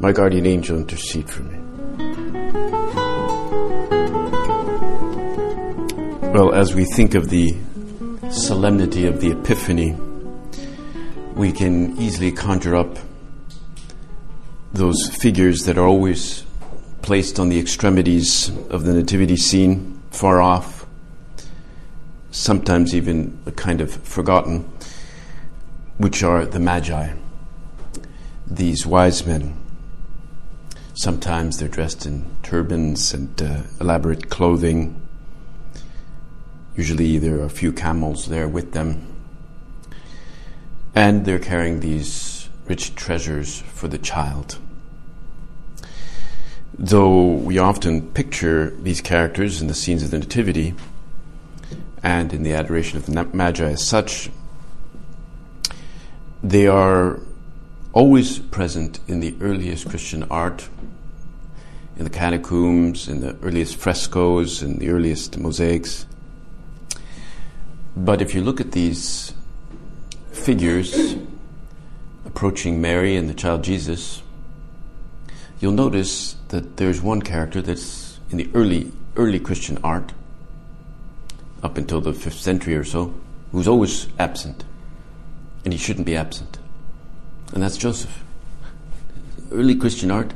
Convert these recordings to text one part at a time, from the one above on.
my guardian angel, intercede for me. Well, as we think of the solemnity of the Epiphany, we can easily conjure up those figures that are always placed on the extremities of the nativity scene, far off, sometimes even a kind of forgotten, which are the Magi, these wise men. Sometimes they're dressed in turbans and uh, elaborate clothing. Usually there are a few camels there with them. And they're carrying these rich treasures for the child. Though we often picture these characters in the scenes of the Nativity and in the adoration of the Magi as such, they are always present in the earliest Christian art in the catacombs, in the earliest frescoes, in the earliest mosaics. But if you look at these figures approaching Mary and the child Jesus, you'll notice that there's one character that's in the early early Christian art, up until the fifth century or so, who's always absent, and he shouldn't be absent, and that's Joseph. Early Christian art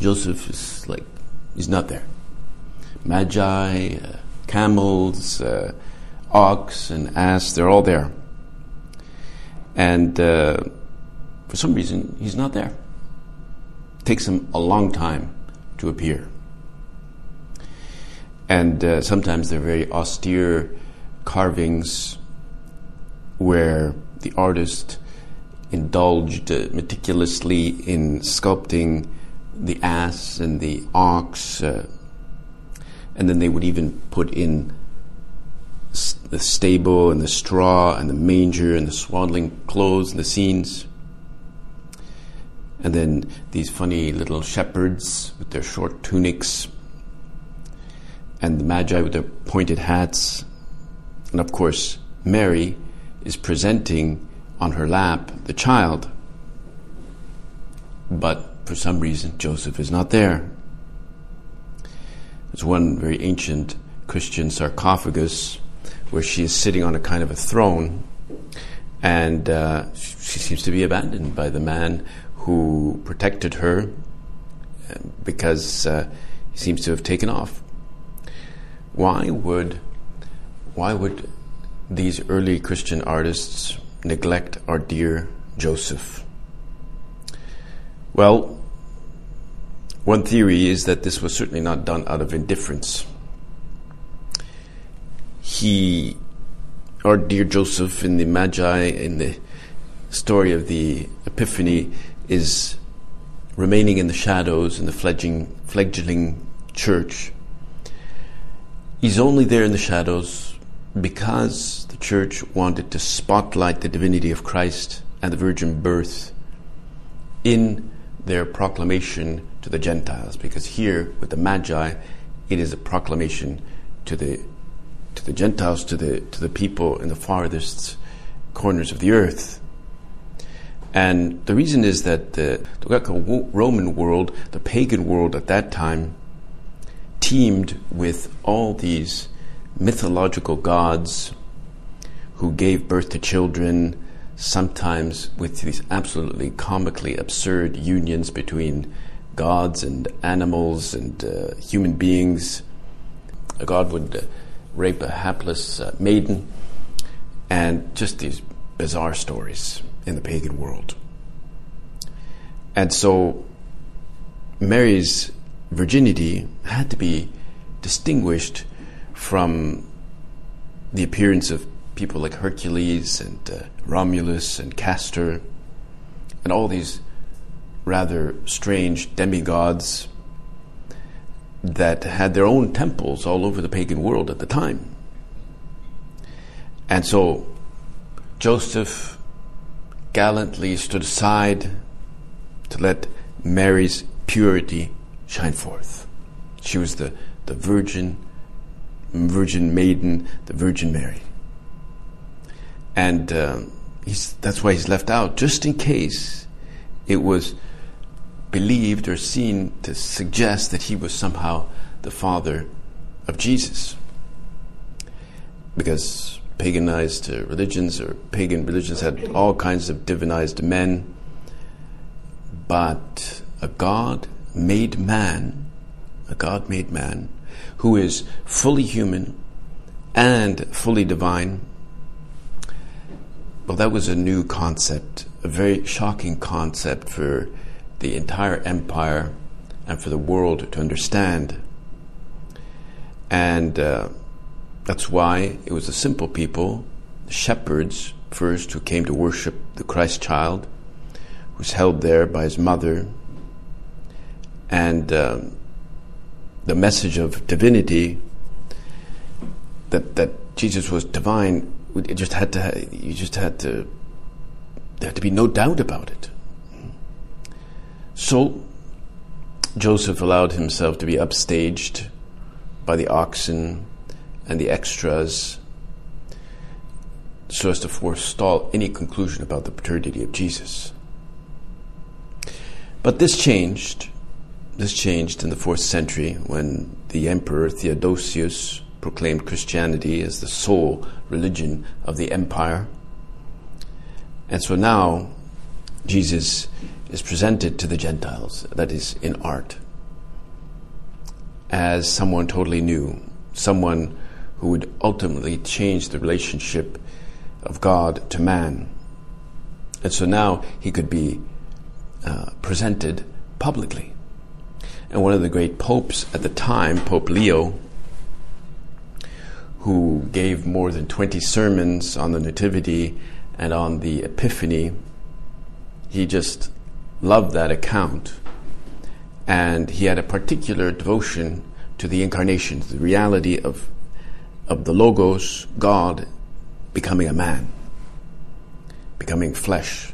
Joseph is like, he's not there. Magi, uh, camels, uh, ox, and ass, they're all there. And uh, for some reason, he's not there. It takes him a long time to appear. And uh, sometimes they're very austere carvings where the artist indulged uh, meticulously in sculpting the ass and the ox, uh, and then they would even put in the stable and the straw and the manger and the swaddling clothes and the scenes. And then these funny little shepherds with their short tunics, and the Magi with their pointed hats. And of course, Mary is presenting on her lap the child. But for some reason, Joseph is not there. There's one very ancient Christian sarcophagus where she is sitting on a kind of a throne, and uh, she seems to be abandoned by the man who protected her because uh, he seems to have taken off. Why would why would these early Christian artists neglect our dear Joseph? Well, one theory is that this was certainly not done out of indifference. He, our dear Joseph in the Magi, in the story of the Epiphany, is remaining in the shadows in the fledgling, fledgling church. He's only there in the shadows because the church wanted to spotlight the divinity of Christ and the virgin birth in their proclamation to the Gentiles, because here with the Magi, it is a proclamation to the to the Gentiles, to the to the people in the farthest corners of the earth. And the reason is that the, the Roman world, the pagan world at that time, teemed with all these mythological gods who gave birth to children sometimes with these absolutely comically absurd unions between gods and animals and uh, human beings. A god would uh, rape a hapless uh, maiden, and just these bizarre stories in the pagan world. And so Mary's virginity had to be distinguished from the appearance of people like Hercules and uh, Romulus and Castor and all these rather strange demigods that had their own temples all over the pagan world at the time. And so Joseph gallantly stood aside to let Mary's purity shine forth. She was the, the virgin, virgin maiden, the Virgin Mary. And uh, that's why he's left out, just in case it was believed or seen to suggest that he was somehow the father of Jesus. Because paganized uh, religions or pagan religions had all kinds of divinized men, but a God made man, a God made man, who is fully human and fully divine. Well, that was a new concept, a very shocking concept for the entire empire and for the world to understand. And uh, that's why it was the simple people, the shepherds first, who came to worship the Christ child, who's held there by his mother. And uh, the message of divinity, that, that Jesus was divine, it just had to, you just had to, there had to be no doubt about it. So Joseph allowed himself to be upstaged by the oxen and the extras so as to forestall any conclusion about the paternity of Jesus. But this changed. This changed in the fourth century when the emperor Theodosius proclaimed Christianity as the sole religion of the empire. And so now Jesus is presented to the Gentiles, that is, in art, as someone totally new, someone who would ultimately change the relationship of God to man. And so now he could be uh, presented publicly. And one of the great popes at the time, Pope Leo, who gave more than 20 sermons on the Nativity and on the Epiphany, he just loved that account. And he had a particular devotion to the incarnation, to the reality of, of the Logos, God, becoming a man, becoming flesh.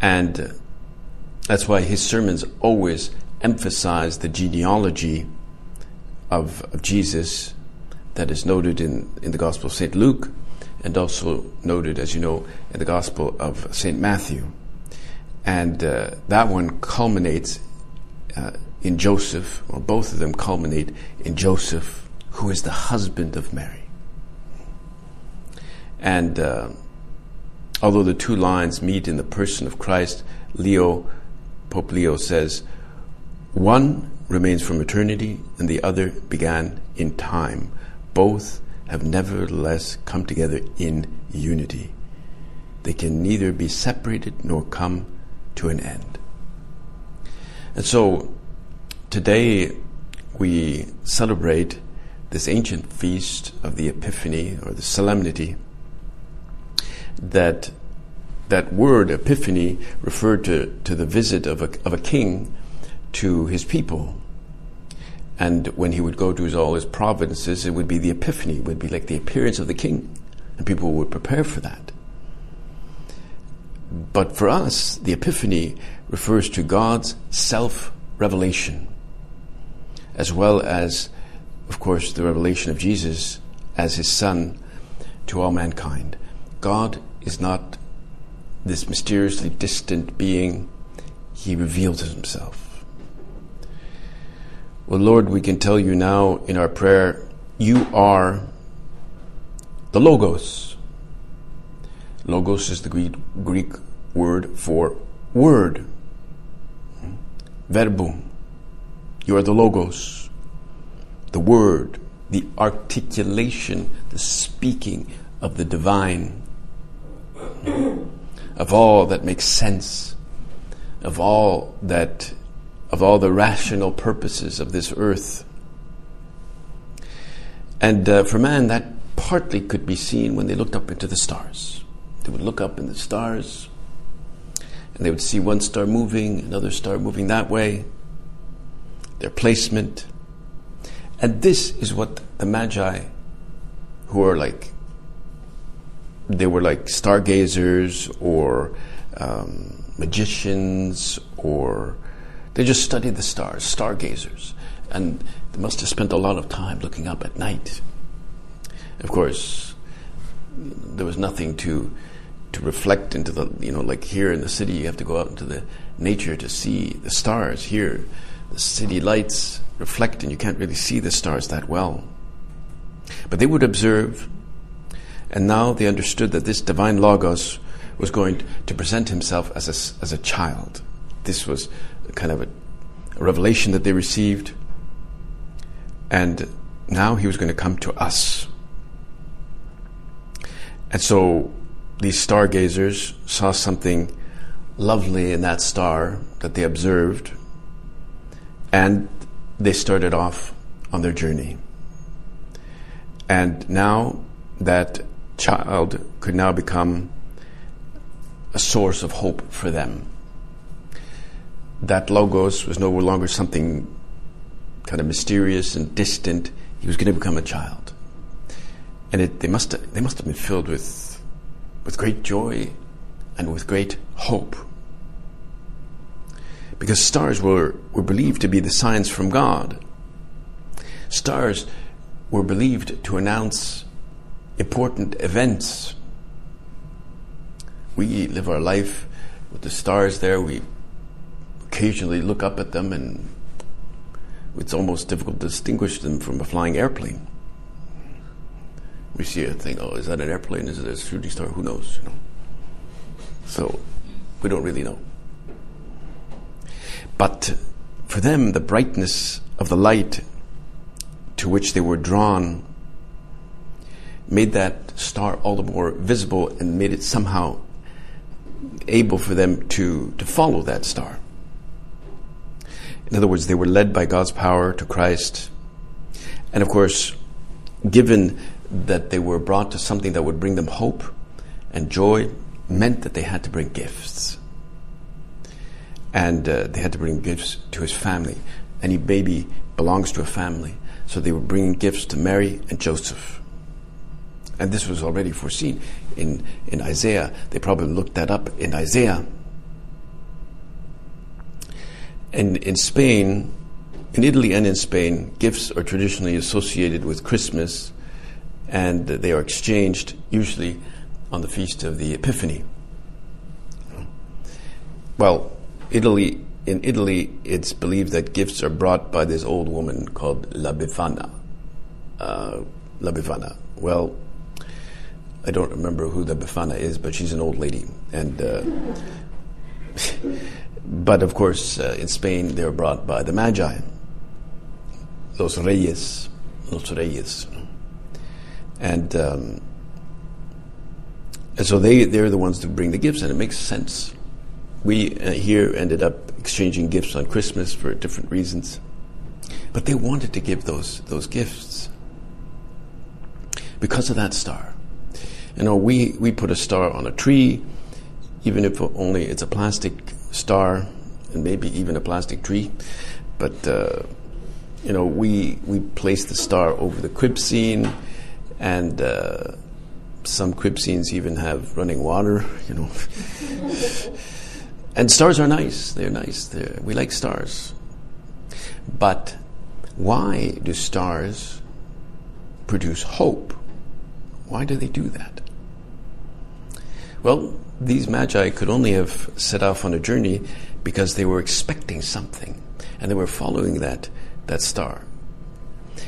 And uh, that's why his sermons always emphasize the genealogy of, of Jesus that is noted in, in the Gospel of St. Luke and also noted, as you know, in the Gospel of St. Matthew. And uh, that one culminates uh, in Joseph, or both of them culminate in Joseph, who is the husband of Mary. And uh, although the two lines meet in the person of Christ, Leo, Pope Leo says, one remains from eternity and the other began in time. Both have nevertheless come together in unity. They can neither be separated nor come to an end. And so today we celebrate this ancient feast of the Epiphany or the solemnity that that word epiphany referred to, to the visit of a, of a king to his people. And when he would go to his, all his provinces, it would be the epiphany, it would be like the appearance of the king. And people would prepare for that. But for us, the Epiphany refers to God's self revelation, as well as, of course, the revelation of Jesus as his Son to all mankind. God is not this mysteriously distant being, he reveals himself. Well, Lord, we can tell you now in our prayer, you are the Logos Logos is the Greek, Greek word for word. Verbum. You are the Logos, the word, the articulation, the speaking of the divine, of all that makes sense, of all that, of all the rational purposes of this earth. And uh, for man, that partly could be seen when they looked up into the stars. They would look up in the stars and they would see one star moving, another star moving that way, their placement. And this is what the Magi, who are like, they were like stargazers or um, magicians or they just studied the stars, stargazers. And they must have spent a lot of time looking up at night. Of course, there was nothing to to reflect into the you know like here in the city you have to go out into the nature to see the stars. Here the city lights reflect and you can't really see the stars that well. But they would observe and now they understood that this divine logos was going to present himself as a, as a child. This was kind of a, a revelation that they received and now he was going to come to us. And so these stargazers saw something lovely in that star that they observed, and they started off on their journey. And now that child could now become a source of hope for them. That Logos was no longer something kind of mysterious and distant. He was going to become a child. And it, they, must they must have been filled with with great joy and with great hope. Because stars were, were believed to be the signs from God. Stars were believed to announce important events. We live our life with the stars there. We occasionally look up at them and it's almost difficult to distinguish them from a flying airplane we see it and think, oh, is that an airplane? Is it a shooting star? Who knows? You know. So we don't really know. But for them, the brightness of the light to which they were drawn made that star all the more visible and made it somehow able for them to, to follow that star. In other words, they were led by God's power to Christ. And of course, given that they were brought to something that would bring them hope and joy meant that they had to bring gifts. And uh, they had to bring gifts to his family. Any baby belongs to a family. So they were bringing gifts to Mary and Joseph. And this was already foreseen in, in Isaiah. They probably looked that up in Isaiah. And in Spain, in Italy and in Spain, gifts are traditionally associated with Christmas and they are exchanged usually on the feast of the Epiphany. Well, Italy in Italy, it's believed that gifts are brought by this old woman called La Befana. Uh, La Befana. Well, I don't remember who the Befana is, but she's an old lady, and. Uh, but of course, uh, in Spain, they are brought by the Magi, Los Reyes, Los Reyes. And, um, and so they, they're the ones to bring the gifts, and it makes sense. We uh, here ended up exchanging gifts on Christmas for different reasons. But they wanted to give those, those gifts because of that star. You know, we, we put a star on a tree, even if only it's a plastic star and maybe even a plastic tree. But, uh, you know, we, we place the star over the crib scene and uh, some scenes even have running water, you know. and stars are nice. They're nice. They're, we like stars. But why do stars produce hope? Why do they do that? Well, these magi could only have set off on a journey because they were expecting something and they were following that, that star.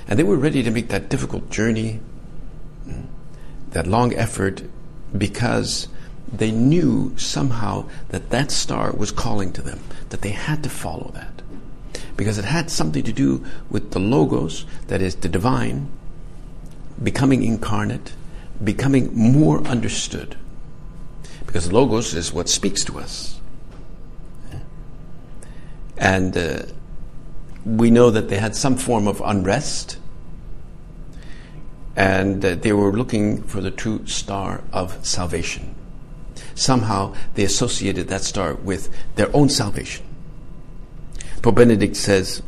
And they were ready to make that difficult journey that long effort because they knew somehow that that star was calling to them, that they had to follow that. Because it had something to do with the logos, that is, the divine, becoming incarnate, becoming more understood. Because logos is what speaks to us. And uh, we know that they had some form of unrest and they were looking for the true star of salvation. somehow they associated that star with their own salvation. Pope Benedict says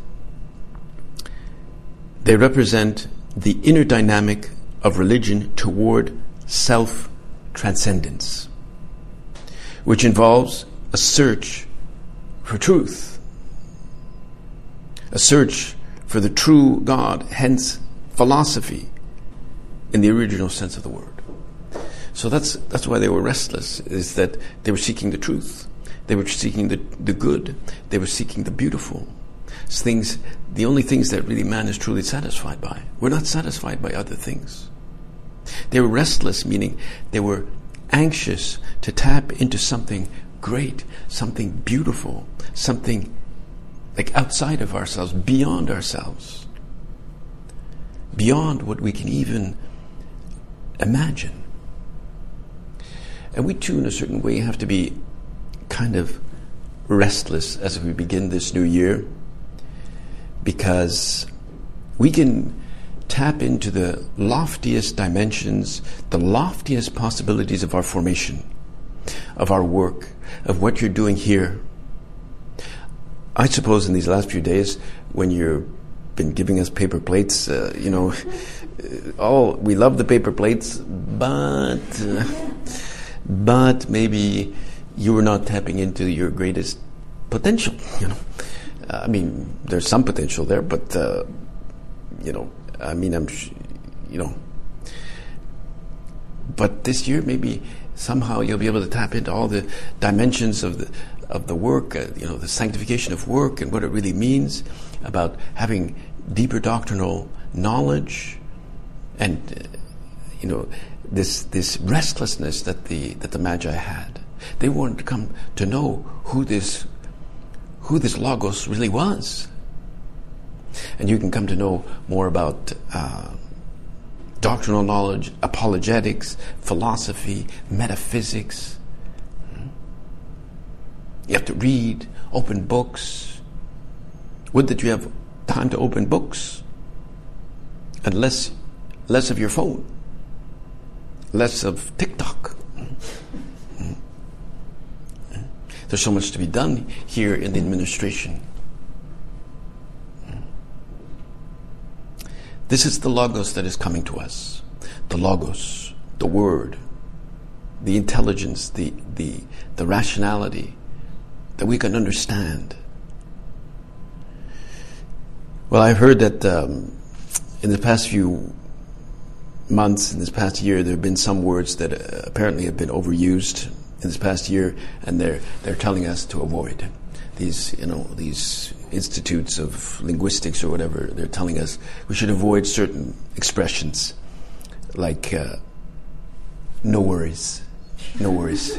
they represent the inner dynamic of religion toward self transcendence, which involves a search for truth, a search for the true God, hence philosophy in the original sense of the word. So that's, that's why they were restless, is that they were seeking the truth. They were seeking the, the good. They were seeking the beautiful. It's things, the only things that really man is truly satisfied by. We're not satisfied by other things. They were restless, meaning they were anxious to tap into something great, something beautiful, something like outside of ourselves, beyond ourselves, beyond what we can even imagine. And we too, in a certain way, have to be kind of restless as we begin this new year because we can tap into the loftiest dimensions, the loftiest possibilities of our formation, of our work, of what you're doing here. I suppose in these last few days, when you've been giving us paper plates, uh, you know, oh, we love the paper plates, but. Uh, but maybe you were not tapping into your greatest potential. You know, uh, I mean, there's some potential there, but uh, you know, I mean, I'm, sh- you know, but this year maybe somehow you'll be able to tap into all the dimensions of the of the work, uh, you know, the sanctification of work and what it really means about having deeper doctrinal knowledge and you know this this restlessness that the that the Magi had. They wanted to come to know who this who this logos really was, and you can come to know more about. Uh, doctrinal knowledge, apologetics, philosophy, metaphysics. You have to read, open books. Would that you have time to open books and less, less of your phone less of TikTok. There's so much to be done here in the administration. This is the Logos that is coming to us. The Logos, the Word, the intelligence, the, the, the rationality that we can understand. Well, I've heard that um, in the past few months, in this past year, there have been some words that uh, apparently have been overused in this past year, and they're they're telling us to avoid these, you know, these institutes of linguistics or whatever. They're telling us we should avoid certain expressions, like uh, "no worries." No worries.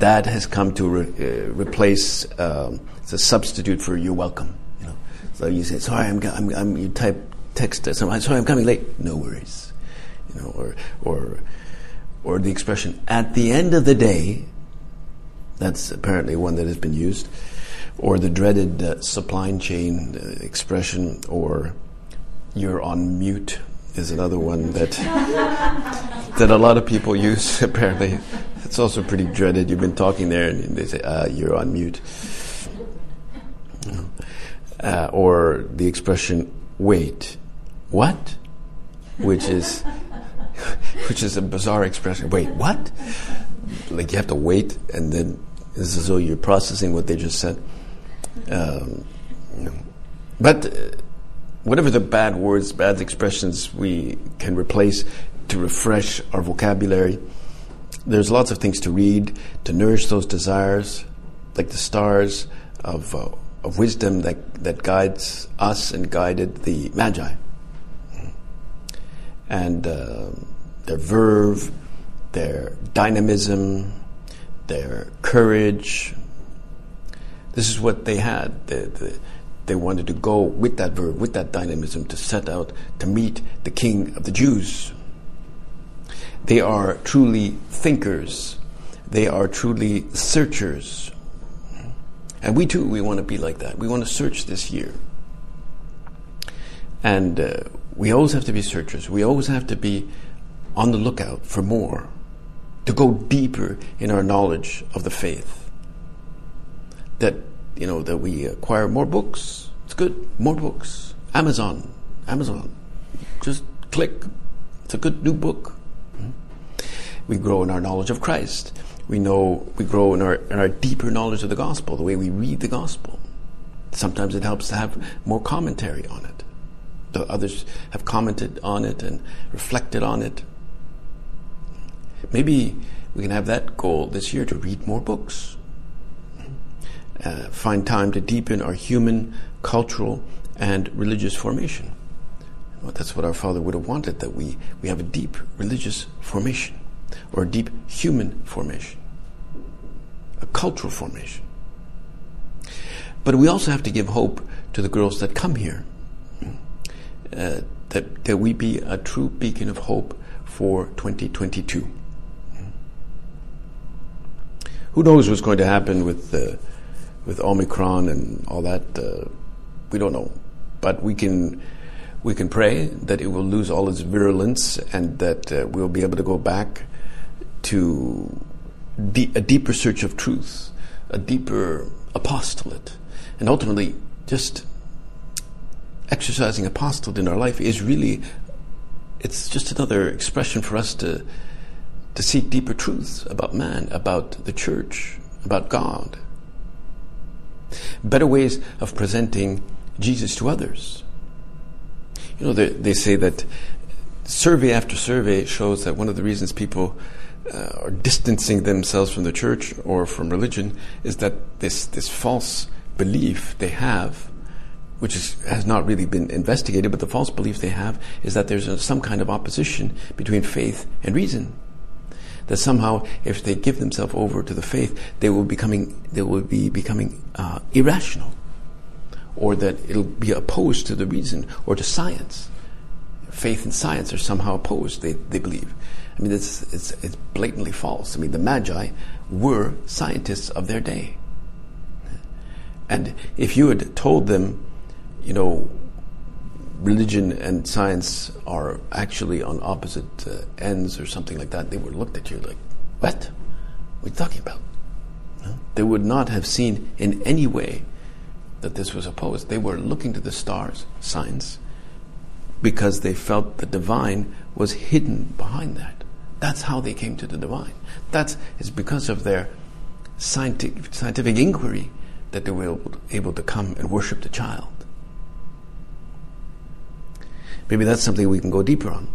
that has come to re- uh, replace. Um, it's a substitute for "you're welcome." You know, so you say, "Sorry, I'm, I'm, I'm you type text. Sorry, I'm coming late." No worries you know, or or or the expression "at the end of the day." That's apparently one that has been used, or the dreaded uh, supply chain uh, expression, or "you're on mute" is another one that that a lot of people use. Apparently, it's also pretty dreaded. You've been talking there, and they say, uh, "You're on mute," uh, or the expression "wait, what," which is which is a bizarre expression. Wait, what? Like you have to wait, and then it's as though you're processing what they just said. Um, but uh, whatever the bad words, bad expressions we can replace to refresh our vocabulary, there's lots of things to read to nourish those desires, like the stars of, uh, of wisdom that, that guides us and guided the Magi and uh, their verve, their dynamism, their courage. This is what they had. They, wanted to go with that verve, with that dynamism, to set out to meet the King of the Jews. They are truly thinkers. They are truly searchers. And we too, we want to be like that. We want to search this year. And uh, we always have to be searchers. We always have to be on the lookout for more to go deeper in our knowledge of the faith. That, you know, that we acquire more books. It's good. More books. Amazon. Amazon. Just click. It's a good new book. We grow in our knowledge of Christ. We know, we grow in our, in our deeper knowledge of the gospel, the way we read the gospel. Sometimes it helps to have more commentary on it. The others have commented on it and reflected on it. Maybe we can have that goal this year to read more books. Uh, find time to deepen our human, cultural, and religious formation. Well, that's what our Father would have wanted, that we, we have a deep religious formation or a deep human formation, a cultural formation. But we also have to give hope to the girls that come here, uh, that, that we be a true beacon of hope for 2022. Who knows what's going to happen with uh, with Omicron and all that? Uh, we don't know, but we can we can pray that it will lose all its virulence and that uh, we'll be able to go back to de- a deeper search of truth, a deeper apostolate, and ultimately just exercising apostolate in our life is really it's just another expression for us to to seek deeper truths about man, about the church, about God. Better ways of presenting Jesus to others. You know, they, they say that survey after survey shows that one of the reasons people uh, are distancing themselves from the church or from religion is that this, this false belief they have, which is, has not really been investigated, but the false belief they have is that there's a, some kind of opposition between faith and reason. That somehow, if they give themselves over to the faith, they will becoming they will be becoming uh, irrational, or that it'll be opposed to the reason or to science. Faith and science are somehow opposed. They they believe. I mean, it's, it's, it's blatantly false. I mean, the Magi were scientists of their day. And if you had told them, you know, religion and science are actually on opposite uh, ends or something like that, they would have looked at you like, what? What are you talking about? No? They would not have seen in any way that this was opposed. They were looking to the stars, science, because they felt the divine was hidden behind that. That's how they came to the divine. That is because of their scientific, scientific inquiry that they were able to come and worship the child. Maybe that's something we can go deeper on.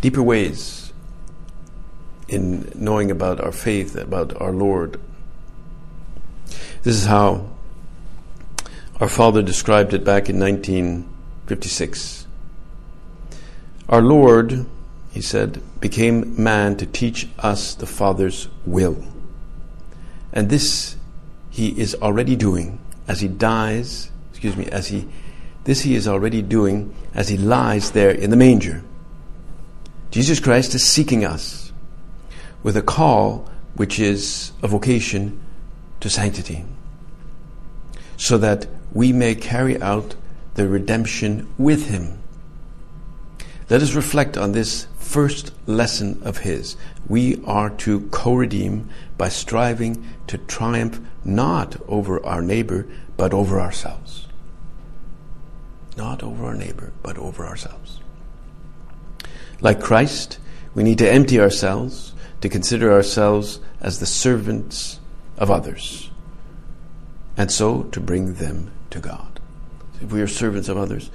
Deeper ways in knowing about our faith, about our Lord. This is how our Father described it back in 1956. Our Lord, he said, became man to teach us the Father's will. And this he is already doing as he dies, excuse me, as he, this he is already doing as he lies there in the manger. Jesus Christ is seeking us with a call which is a vocation to sanctity, so that we may carry out the redemption with him let us reflect on this first lesson of his. We are to co redeem by striving to triumph not over our neighbor, but over ourselves. Not over our neighbor, but over ourselves. Like Christ, we need to empty ourselves, to consider ourselves as the servants of others, and so to bring them to God. If we are servants of others,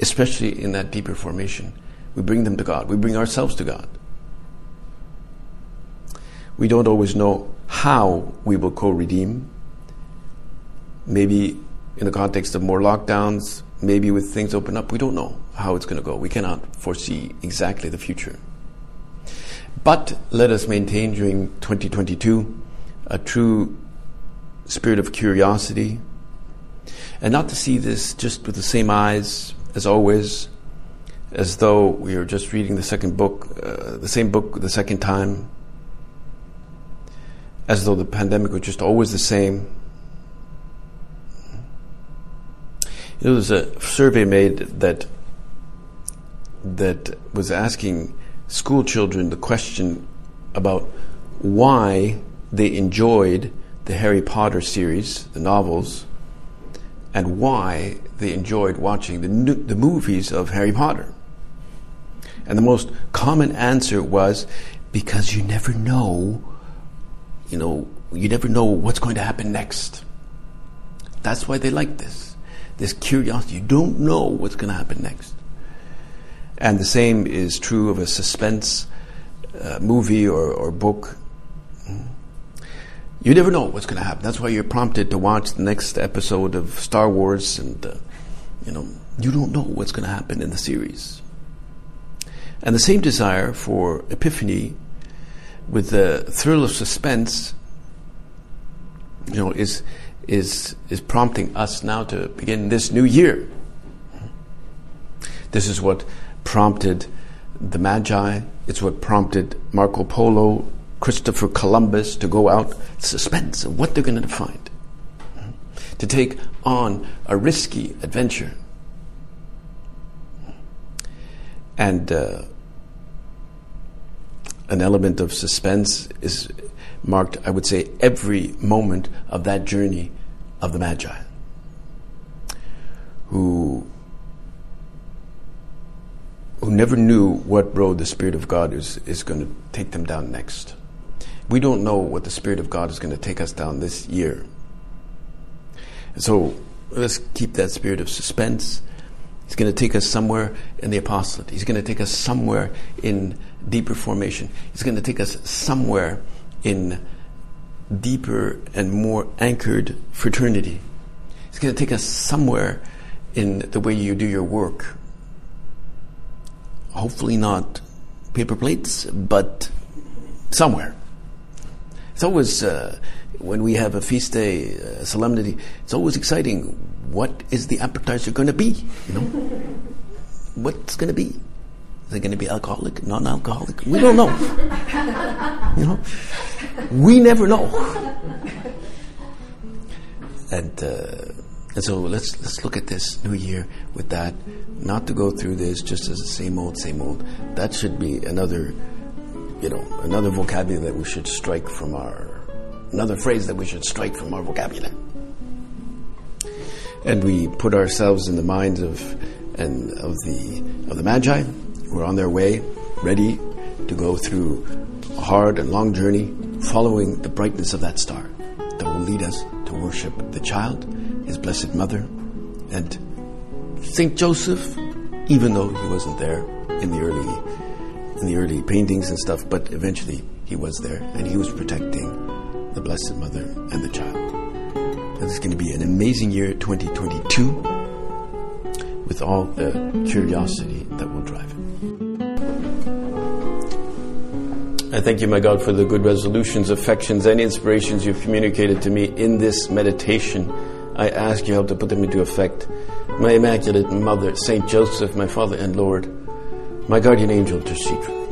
especially in that deeper formation. We bring them to God. We bring ourselves to God. We don't always know how we will co redeem. Maybe in the context of more lockdowns, maybe with things open up, we don't know how it's going to go. We cannot foresee exactly the future. But let us maintain during 2022 a true spirit of curiosity and not to see this just with the same eyes as always, as though we are just reading the second book, uh, the same book the second time, as though the pandemic was just always the same. You was a survey made that that was asking school children the question about why they enjoyed the Harry Potter series, the novels, and why they enjoyed watching the, the movies of Harry Potter. And the most common answer was because you never know, you know, you never know what's going to happen next. That's why they like this. This curiosity. You don't know what's going to happen next. And the same is true of a suspense uh, movie or, or book. You never know what's going to happen. That's why you're prompted to watch the next episode of Star Wars, and uh, you know you don't know what's going to happen in the series. And the same desire for epiphany, with the thrill of suspense, you know, is is is prompting us now to begin this new year. This is what prompted the Magi. It's what prompted Marco Polo, Christopher Columbus to go out. Suspense of what they're going to find. To take on a risky adventure. And uh, an element of suspense is marked, I would say, every moment of that journey of the Magi, who who never knew what road the Spirit of God is, is going to take them down next. We don't know what the Spirit of God is going to take us down this year. So let's keep that spirit of suspense. He's going to take us somewhere in the apostolate. He's going to take us somewhere in deeper formation. He's going to take us somewhere in deeper and more anchored fraternity. He's going to take us somewhere in the way you do your work. Hopefully not paper plates, but somewhere. It's always, uh, when we have a feast day, uh, solemnity, it's always exciting. What is the appetizer going to be? You know? What's going to be? Is it going to be alcoholic, non-alcoholic? We don't know. you know, we never know. And uh, and so let's let's look at this new year with that. Not to go through this just as the same old, same old. That should be another, you know, another vocabulary that we should strike from our, another phrase that we should strike from our vocabulary. And we put ourselves in the minds of and of the of the Magi were on their way, ready to go through a hard and long journey, following the brightness of that star that will lead us to worship the child, his blessed mother, and Saint Joseph, even though he wasn't there in the early in the early paintings and stuff, but eventually he was there and he was protecting the blessed mother and the child. And it's going to be an amazing year 2022 with all the curiosity that will drive it. I thank you, my God, for the good resolutions, affections, and inspirations you've communicated to me in this meditation. I ask your help to put them into effect. My Immaculate Mother, Saint Joseph, my Father and Lord, my guardian angel, for me.